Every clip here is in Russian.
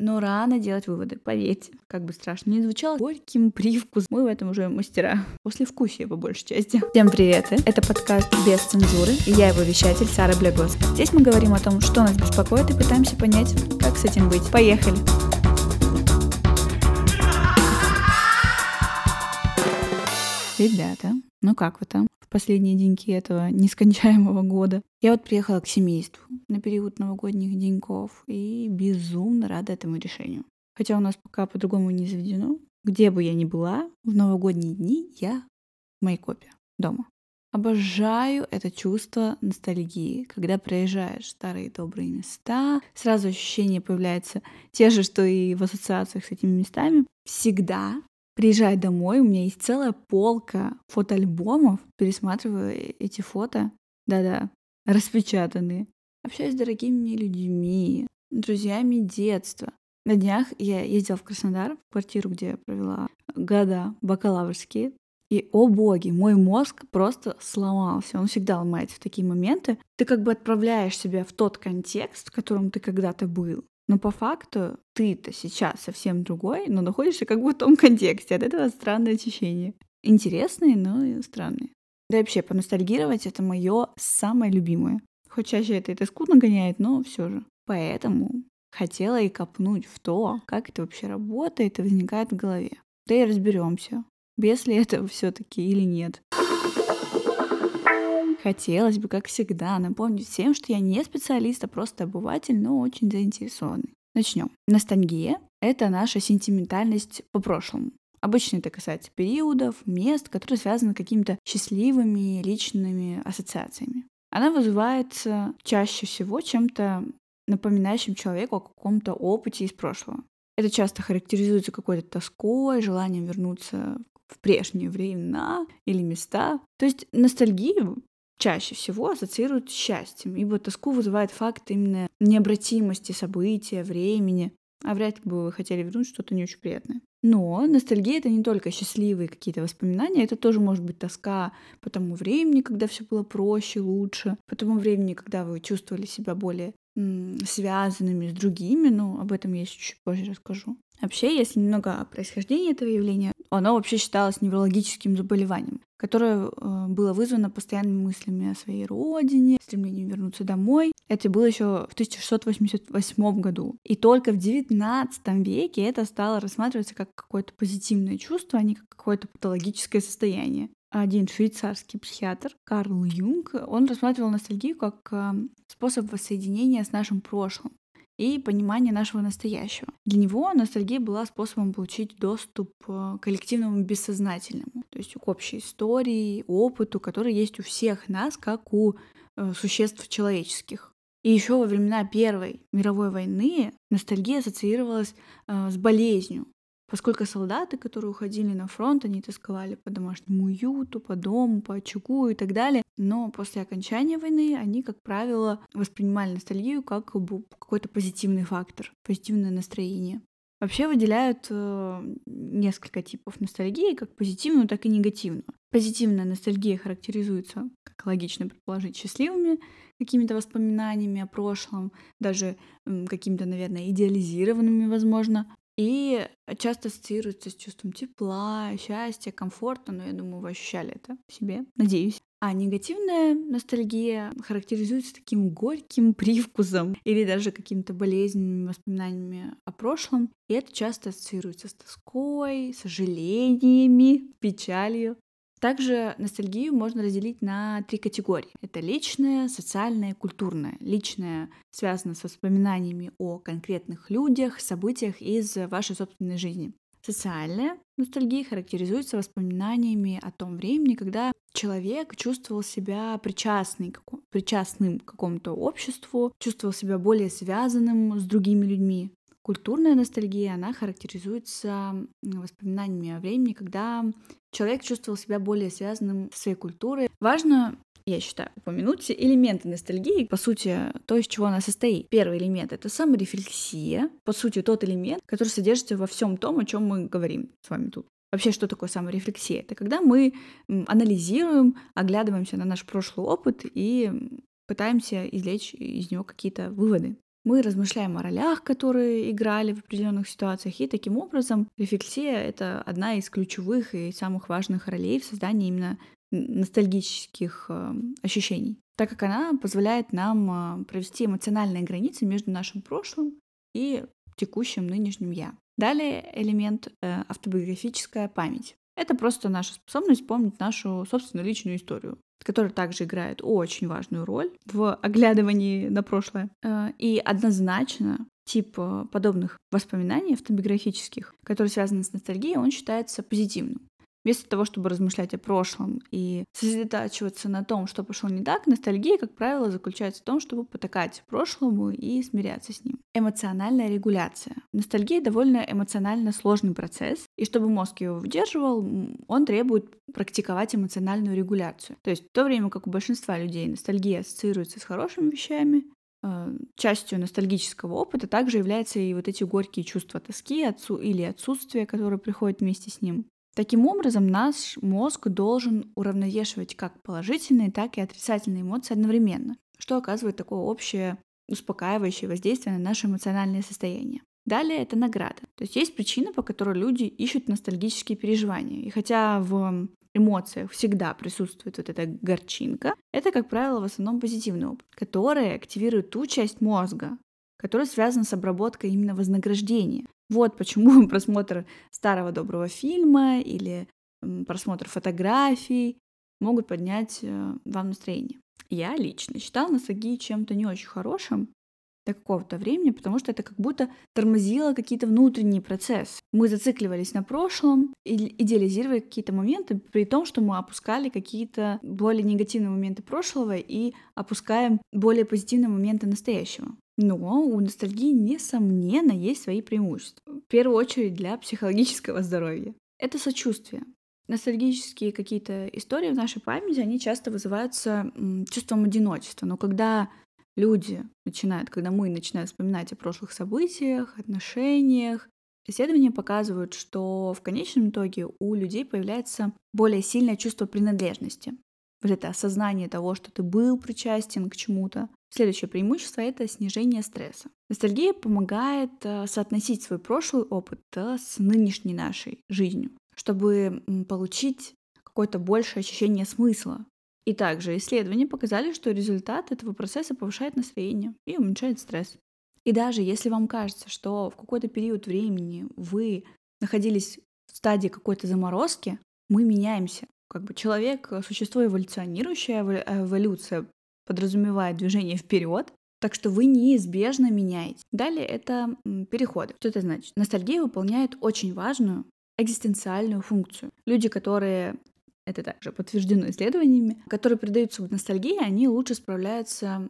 Но рано делать выводы, поверьте. Как бы страшно не звучало, горьким привкус. Мы в этом уже мастера. После вкусия, по большей части. Всем привет! Это подкаст «Без цензуры», и я его вещатель Сара Блягоцкая. Здесь мы говорим о том, что нас беспокоит, и пытаемся понять, как с этим быть. Поехали! Ребята, ну как вы там? Последние деньки этого нескончаемого года. Я вот приехала к семейству на период новогодних деньков и безумно рада этому решению. Хотя у нас пока по-другому не заведено. Где бы я ни была, в новогодние дни я в Майкопе, дома. Обожаю это чувство ностальгии, когда проезжаешь старые добрые места, сразу ощущения появляются те же, что и в ассоциациях с этими местами. Всегда приезжаю домой, у меня есть целая полка фотоальбомов, пересматриваю эти фото, да-да, распечатанные. Общаюсь с дорогими людьми, друзьями детства. На днях я ездила в Краснодар, в квартиру, где я провела года бакалаврские. И, о боги, мой мозг просто сломался. Он всегда ломается в такие моменты. Ты как бы отправляешь себя в тот контекст, в котором ты когда-то был. Но по факту ты-то сейчас совсем другой, но находишься как бы в том контексте. От этого странное ощущение. Интересные, но и странные. Да и вообще, поностальгировать — это мое самое любимое. Хоть чаще это и тоску нагоняет, но все же. Поэтому хотела и копнуть в то, как это вообще работает и возникает в голове. Да и разберемся, без ли это все-таки или нет. Хотелось бы, как всегда, напомнить всем, что я не специалист, а просто обыватель, но очень заинтересованный. Начнем. Ностальгия — это наша сентиментальность по прошлому. Обычно это касается периодов, мест, которые связаны с какими-то счастливыми личными ассоциациями. Она вызывается чаще всего чем-то напоминающим человеку о каком-то опыте из прошлого. Это часто характеризуется какой-то тоской, желанием вернуться в прежние времена или места. То есть ностальгию чаще всего ассоциируют с счастьем, ибо тоску вызывает факт именно необратимости события, времени, а вряд ли бы вы хотели вернуть что-то не очень приятное. Но ностальгия — это не только счастливые какие-то воспоминания, это тоже может быть тоска по тому времени, когда все было проще, лучше, по тому времени, когда вы чувствовали себя более м- связанными с другими, но об этом я чуть позже расскажу. Вообще, если немного о происхождении этого явления, оно вообще считалось неврологическим заболеванием, которое э, было вызвано постоянными мыслями о своей родине, стремлением вернуться домой. Это было еще в 1688 году. И только в XIX веке это стало рассматриваться как какое-то позитивное чувство, а не как какое-то патологическое состояние. Один швейцарский психиатр Карл Юнг, он рассматривал ностальгию как э, способ воссоединения с нашим прошлым и понимание нашего настоящего. Для него ностальгия была способом получить доступ э, к коллективному бессознательному, то есть к общей истории, опыту, который есть у всех нас, как у э, существ человеческих. И еще во времена Первой мировой войны ностальгия ассоциировалась э, с болезнью, Поскольку солдаты, которые уходили на фронт, они тосковали по домашнему уюту, по дому, по очагу и так далее. Но после окончания войны они, как правило, воспринимали ностальгию как какой-то позитивный фактор, позитивное настроение. Вообще выделяют э, несколько типов ностальгии, как позитивную, так и негативную. Позитивная ностальгия характеризуется, как логично предположить, счастливыми какими-то воспоминаниями о прошлом, даже э, какими-то, наверное, идеализированными, возможно, и часто ассоциируется с чувством тепла, счастья, комфорта, но я думаю, вы ощущали это в себе, надеюсь. А негативная ностальгия характеризуется таким горьким привкусом или даже какими-то болезненными воспоминаниями о прошлом. И это часто ассоциируется с тоской, сожалениями, печалью. Также ностальгию можно разделить на три категории. Это личная, социальная и культурная. Личная связана с воспоминаниями о конкретных людях, событиях из вашей собственной жизни. Социальная ностальгия характеризуется воспоминаниями о том времени, когда человек чувствовал себя причастным, причастным к какому-то обществу, чувствовал себя более связанным с другими людьми. Культурная ностальгия, она характеризуется воспоминаниями о времени, когда человек чувствовал себя более связанным с своей культурой. Важно я считаю, упомянуть элементы ностальгии, по сути, то, из чего она состоит. Первый элемент — это саморефлексия, по сути, тот элемент, который содержится во всем том, о чем мы говорим с вами тут. Вообще, что такое саморефлексия? Это когда мы анализируем, оглядываемся на наш прошлый опыт и пытаемся извлечь из него какие-то выводы. Мы размышляем о ролях, которые играли в определенных ситуациях, и таким образом рефлексия — это одна из ключевых и самых важных ролей в создании именно ностальгических э, ощущений, так как она позволяет нам э, провести эмоциональные границы между нашим прошлым и текущим нынешним я. Далее элемент э, автобиографическая память. Это просто наша способность помнить нашу собственную личную историю, которая также играет очень важную роль в оглядывании на прошлое. Э, и однозначно тип подобных воспоминаний автобиографических, которые связаны с ностальгией, он считается позитивным. Вместо того, чтобы размышлять о прошлом и сосредотачиваться на том, что пошло не так, ностальгия, как правило, заключается в том, чтобы потакать прошлому и смиряться с ним. Эмоциональная регуляция. Ностальгия довольно эмоционально сложный процесс, и чтобы мозг его выдерживал, он требует практиковать эмоциональную регуляцию. То есть в то время как у большинства людей ностальгия ассоциируется с хорошими вещами, э, частью ностальгического опыта также являются и вот эти горькие чувства тоски отцу или отсутствия, которые приходят вместе с ним. Таким образом, наш мозг должен уравновешивать как положительные, так и отрицательные эмоции одновременно, что оказывает такое общее успокаивающее воздействие на наше эмоциональное состояние. Далее это награда. То есть есть причина, по которой люди ищут ностальгические переживания. И хотя в эмоциях всегда присутствует вот эта горчинка, это, как правило, в основном позитивный опыт, который активирует ту часть мозга, которая связана с обработкой именно вознаграждения. Вот почему просмотр старого доброго фильма или просмотр фотографий могут поднять э, вам настроение. Я лично считала ностальгию чем-то не очень хорошим до какого-то времени, потому что это как будто тормозило какие-то внутренние процессы. Мы зацикливались на прошлом, идеализировали какие-то моменты, при том, что мы опускали какие-то более негативные моменты прошлого и опускаем более позитивные моменты настоящего. Но у ностальгии, несомненно, есть свои преимущества. В первую очередь для психологического здоровья. Это сочувствие. Ностальгические какие-то истории в нашей памяти, они часто вызываются чувством одиночества. Но когда люди начинают, когда мы начинаем вспоминать о прошлых событиях, отношениях, исследования показывают, что в конечном итоге у людей появляется более сильное чувство принадлежности. Вот это осознание того, что ты был причастен к чему-то, Следующее преимущество — это снижение стресса. Ностальгия помогает э, соотносить свой прошлый опыт э, с нынешней нашей жизнью, чтобы получить какое-то большее ощущение смысла. И также исследования показали, что результат этого процесса повышает настроение и уменьшает стресс. И даже если вам кажется, что в какой-то период времени вы находились в стадии какой-то заморозки, мы меняемся. Как бы человек — существо эволюционирующее, эволюция подразумевает движение вперед, так что вы неизбежно меняете. Далее это переходы. Что это значит? Ностальгия выполняет очень важную экзистенциальную функцию. Люди, которые это также подтверждено исследованиями, которые предаются ностальгии, они лучше справляются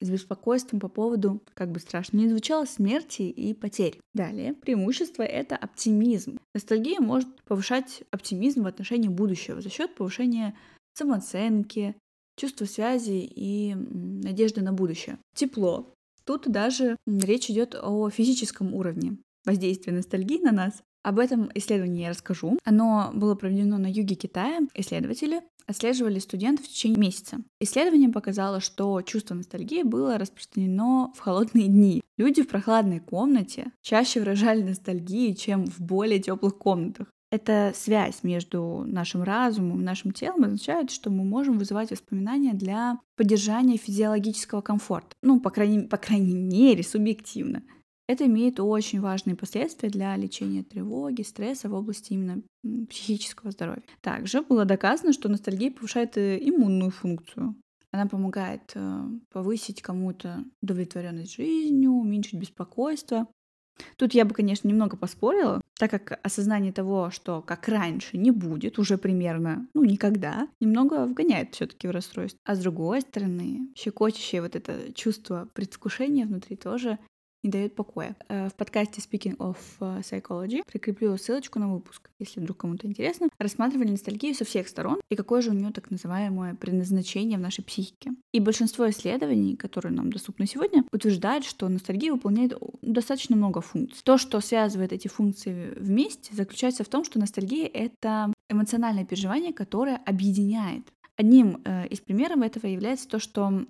с беспокойством по поводу, как бы страшно не звучало, смерти и потерь. Далее, преимущество — это оптимизм. Ностальгия может повышать оптимизм в отношении будущего за счет повышения самооценки, чувство связи и надежды на будущее. Тепло. Тут даже речь идет о физическом уровне воздействия ностальгии на нас. Об этом исследовании я расскажу. Оно было проведено на юге Китая. Исследователи отслеживали студентов в течение месяца. Исследование показало, что чувство ностальгии было распространено в холодные дни. Люди в прохладной комнате чаще выражали ностальгию, чем в более теплых комнатах. Эта связь между нашим разумом и нашим телом означает, что мы можем вызывать воспоминания для поддержания физиологического комфорта. Ну, по крайней, по крайней мере, субъективно. Это имеет очень важные последствия для лечения тревоги, стресса в области именно психического здоровья. Также было доказано, что ностальгия повышает э, иммунную функцию. Она помогает э, повысить кому-то удовлетворенность жизнью, уменьшить беспокойство, Тут я бы, конечно, немного поспорила, так как осознание того, что как раньше не будет уже примерно, ну, никогда, немного вгоняет все таки в расстройство. А с другой стороны, щекочущее вот это чувство предвкушения внутри тоже не дает покоя. Э, в подкасте Speaking of э, Psychology прикреплю ссылочку на выпуск, если вдруг кому-то интересно. Рассматривали ностальгию со всех сторон и какое же у нее так называемое предназначение в нашей психике. И большинство исследований, которые нам доступны сегодня, утверждают, что ностальгия выполняет достаточно много функций. То, что связывает эти функции вместе, заключается в том, что ностальгия — это эмоциональное переживание, которое объединяет Одним э, из примеров этого является то, что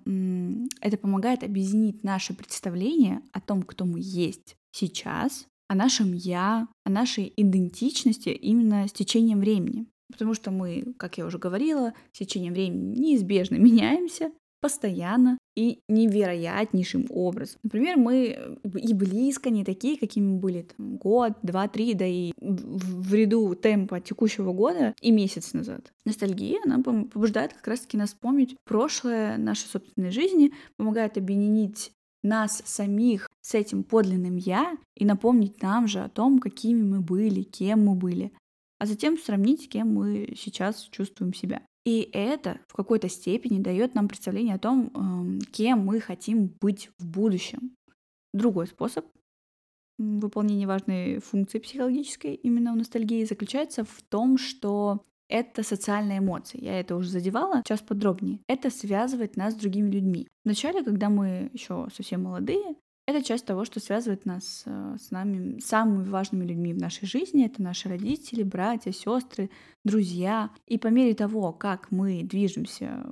это помогает объединить наше представление о том, кто мы есть сейчас, о нашем я, о нашей идентичности именно с течением времени. Потому что мы, как я уже говорила, с течением времени неизбежно меняемся, постоянно и невероятнейшим образом. Например, мы и близко не такие, какими были там, год, два, три, да и в ряду темпа текущего года и месяц назад. Ностальгия, она побуждает как раз-таки нас вспомнить прошлое нашей собственной жизни, помогает объединить нас самих с этим подлинным «я» и напомнить нам же о том, какими мы были, кем мы были, а затем сравнить, кем мы сейчас чувствуем себя. И это в какой-то степени дает нам представление о том, эм, кем мы хотим быть в будущем. Другой способ выполнения важной функции психологической именно у ностальгии заключается в том, что это социальная эмоция. Я это уже задевала, сейчас подробнее. Это связывает нас с другими людьми. Вначале, когда мы еще совсем молодые, это часть того, что связывает нас э, с нами, самыми важными людьми в нашей жизни. Это наши родители, братья, сестры, друзья. И по мере того, как мы движемся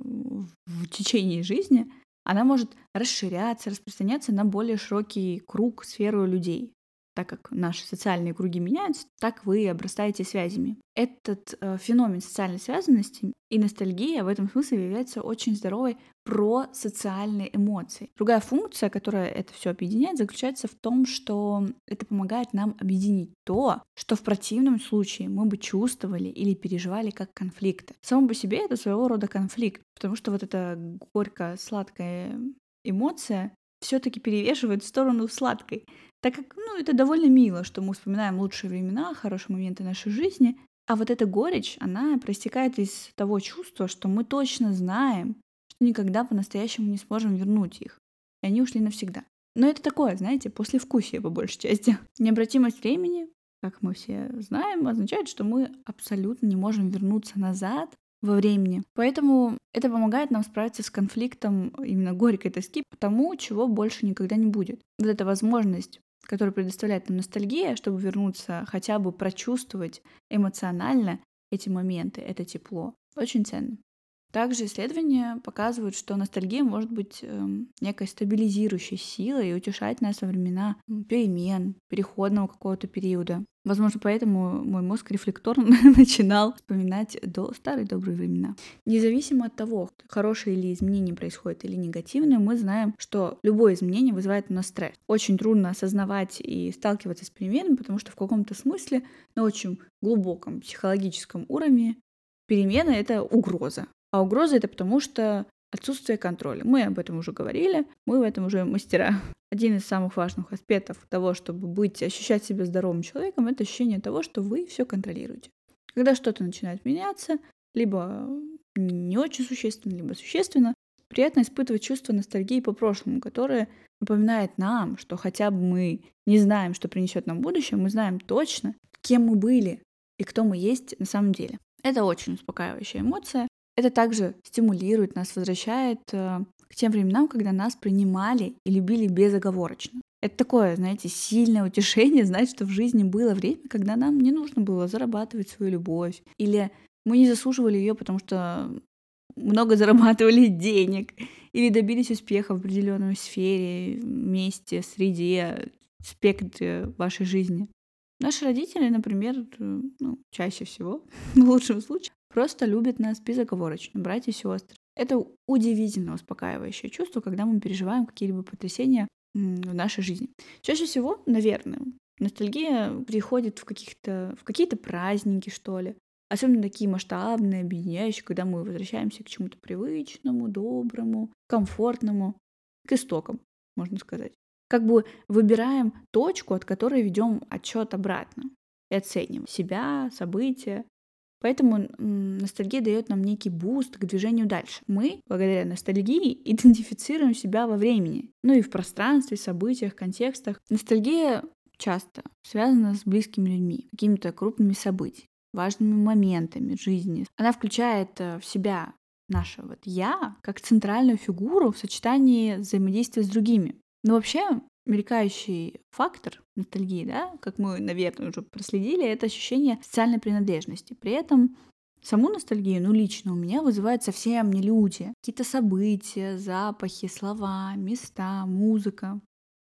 в течение жизни, она может расширяться, распространяться на более широкий круг, сферу людей так как наши социальные круги меняются, так вы обрастаете связями. Этот э, феномен социальной связанности и ностальгия в этом смысле является очень здоровой про социальные эмоции. Другая функция, которая это все объединяет, заключается в том, что это помогает нам объединить то, что в противном случае мы бы чувствовали или переживали как конфликты. Само по себе это своего рода конфликт, потому что вот эта горько-сладкая эмоция все-таки перевешивает в сторону сладкой так как, ну, это довольно мило, что мы вспоминаем лучшие времена, хорошие моменты нашей жизни, а вот эта горечь, она проистекает из того чувства, что мы точно знаем, что никогда по-настоящему не сможем вернуть их. И они ушли навсегда. Но это такое, знаете, послевкусие по большей части. Необратимость времени, как мы все знаем, означает, что мы абсолютно не можем вернуться назад во времени. Поэтому это помогает нам справиться с конфликтом именно горькой тоски по тому, чего больше никогда не будет. Вот эта возможность который предоставляет нам ностальгия, чтобы вернуться, хотя бы прочувствовать эмоционально эти моменты, это тепло. Очень ценно. Также исследования показывают, что ностальгия может быть э, некой стабилизирующей силой и утешать нас во времена перемен, переходного какого-то периода. Возможно, поэтому мой мозг рефлекторно начинал вспоминать до старые добрые времена. Независимо от того, хорошие ли изменения происходят или негативные, мы знаем, что любое изменение вызывает у нас стресс. Очень трудно осознавать и сталкиваться с переменами, потому что в каком-то смысле на очень глубоком психологическом уровне перемена — это угроза. А угроза это потому, что отсутствие контроля. Мы об этом уже говорили, мы в этом уже мастера. Один из самых важных аспектов того, чтобы быть, ощущать себя здоровым человеком, это ощущение того, что вы все контролируете. Когда что-то начинает меняться, либо не очень существенно, либо существенно, приятно испытывать чувство ностальгии по прошлому, которое напоминает нам, что хотя бы мы не знаем, что принесет нам будущее, мы знаем точно, кем мы были и кто мы есть на самом деле. Это очень успокаивающая эмоция, это также стимулирует нас, возвращает э, к тем временам, когда нас принимали и любили безоговорочно. Это такое, знаете, сильное утешение знать, что в жизни было время, когда нам не нужно было зарабатывать свою любовь. Или мы не заслуживали ее, потому что много зарабатывали денег. Или добились успеха в определенной сфере, месте, среде, спектре вашей жизни. Наши родители, например, э, ну, чаще всего, в лучшем случае, просто любят нас безоговорочно, братья и сестры. Это удивительно успокаивающее чувство, когда мы переживаем какие-либо потрясения в нашей жизни. Чаще всего, наверное, ностальгия приходит в, каких-то, в какие-то праздники, что ли. Особенно такие масштабные, объединяющие, когда мы возвращаемся к чему-то привычному, доброму, комфортному, к истокам, можно сказать. Как бы выбираем точку, от которой ведем отсчет обратно и оцениваем себя, события, Поэтому ностальгия дает нам некий boost к движению дальше. Мы, благодаря ностальгии, идентифицируем себя во времени, ну и в пространстве, событиях, контекстах. Ностальгия часто связана с близкими людьми, какими-то крупными событиями, важными моментами жизни. Она включает э, в себя наше вот «я» как центральную фигуру в сочетании взаимодействия с другими. Но вообще мелькающий фактор ностальгии, да, как мы, наверное, уже проследили, это ощущение социальной принадлежности. При этом Саму ностальгию, ну, лично у меня вызывают совсем не люди. Какие-то события, запахи, слова, места, музыка.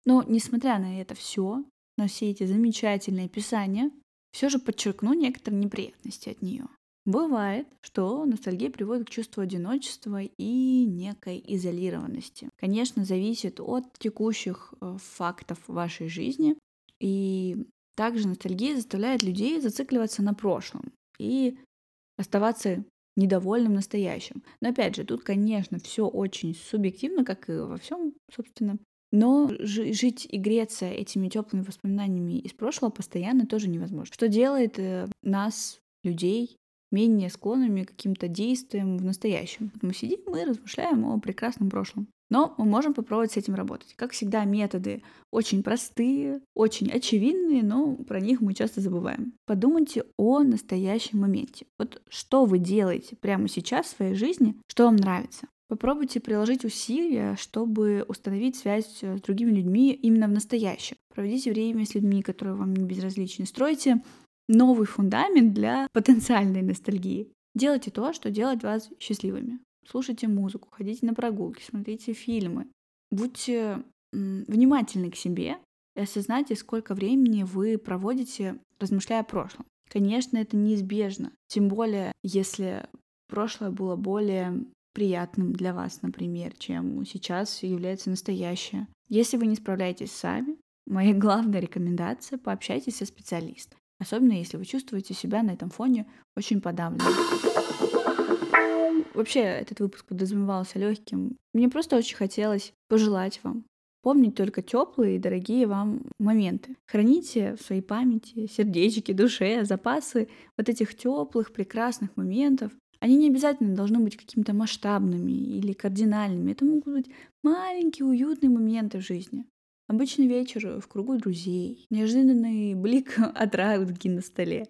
Но, несмотря на это все, на все эти замечательные описания, все же подчеркну некоторые неприятности от нее. Бывает, что ностальгия приводит к чувству одиночества и некой изолированности. Конечно, зависит от текущих э, фактов вашей жизни. И также ностальгия заставляет людей зацикливаться на прошлом и оставаться недовольным настоящим. Но опять же, тут, конечно, все очень субъективно, как и во всем, собственно. Но жить и греться этими теплыми воспоминаниями из прошлого постоянно тоже невозможно. Что делает э, нас, людей, менее склонными к каким-то действиям в настоящем. Мы сидим, мы размышляем о прекрасном прошлом. Но мы можем попробовать с этим работать. Как всегда, методы очень простые, очень очевидные, но про них мы часто забываем. Подумайте о настоящем моменте. Вот что вы делаете прямо сейчас в своей жизни, что вам нравится. Попробуйте приложить усилия, чтобы установить связь с другими людьми именно в настоящем. Проведите время с людьми, которые вам не безразличны. Стройте новый фундамент для потенциальной ностальгии. Делайте то, что делает вас счастливыми. Слушайте музыку, ходите на прогулки, смотрите фильмы. Будьте внимательны к себе и осознайте, сколько времени вы проводите, размышляя о прошлом. Конечно, это неизбежно, тем более, если прошлое было более приятным для вас, например, чем сейчас является настоящее. Если вы не справляетесь сами, моя главная рекомендация — пообщайтесь со специалистом. Особенно если вы чувствуете себя на этом фоне очень подавленным. Вообще этот выпуск подразумевался легким. Мне просто очень хотелось пожелать вам помнить только теплые и дорогие вам моменты. Храните в своей памяти, сердечке, душе запасы вот этих теплых, прекрасных моментов, они не обязательно должны быть какими-то масштабными или кардинальными. Это могут быть маленькие, уютные моменты в жизни. Обычный вечер в кругу друзей, неожиданный блик от радуги на столе,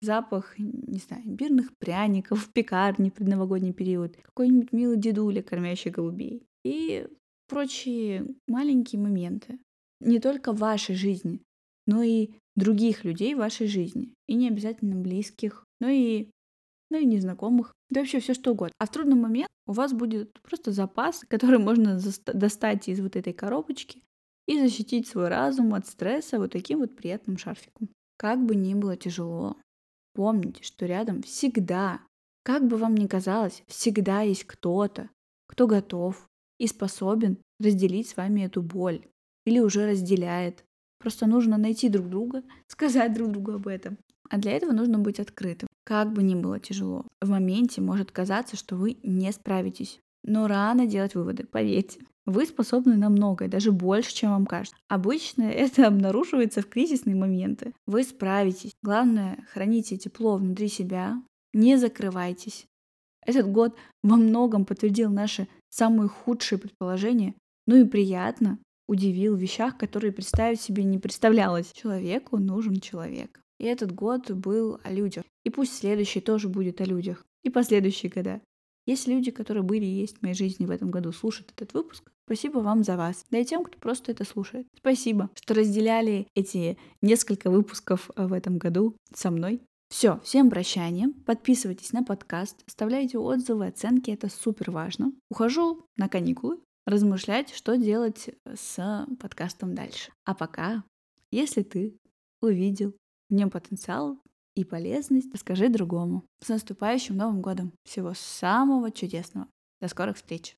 запах, не знаю, имбирных пряников в пекарне в предновогодний период, какой-нибудь милый дедуля, кормящий голубей и прочие маленькие моменты. Не только в вашей жизни, но и других людей в вашей жизни. И не обязательно близких, но и ну и незнакомых, да вообще все что угодно. А в трудный момент у вас будет просто запас, который можно достать из вот этой коробочки и защитить свой разум от стресса вот таким вот приятным шарфиком. Как бы ни было тяжело, помните, что рядом всегда, как бы вам ни казалось, всегда есть кто-то, кто готов и способен разделить с вами эту боль или уже разделяет. Просто нужно найти друг друга, сказать друг другу об этом. А для этого нужно быть открытым. Как бы ни было тяжело, в моменте может казаться, что вы не справитесь. Но рано делать выводы, поверьте. Вы способны на многое, даже больше, чем вам кажется. Обычно это обнаруживается в кризисные моменты. Вы справитесь. Главное, храните тепло внутри себя, не закрывайтесь. Этот год во многом подтвердил наши самые худшие предположения, ну и приятно удивил в вещах, которые представить себе не представлялось. Человеку нужен человек. И этот год был о людях. И пусть следующий тоже будет о людях. И последующие года. Есть люди, которые были и есть в моей жизни в этом году, слушают этот выпуск. Спасибо вам за вас. Да и тем, кто просто это слушает. Спасибо, что разделяли эти несколько выпусков в этом году со мной. Все, всем прощания. Подписывайтесь на подкаст, оставляйте отзывы, оценки, это супер важно. Ухожу на каникулы, размышлять, что делать с подкастом дальше. А пока, если ты увидел в нем потенциал и полезность, расскажи другому. С наступающим Новым годом! Всего самого чудесного! До скорых встреч!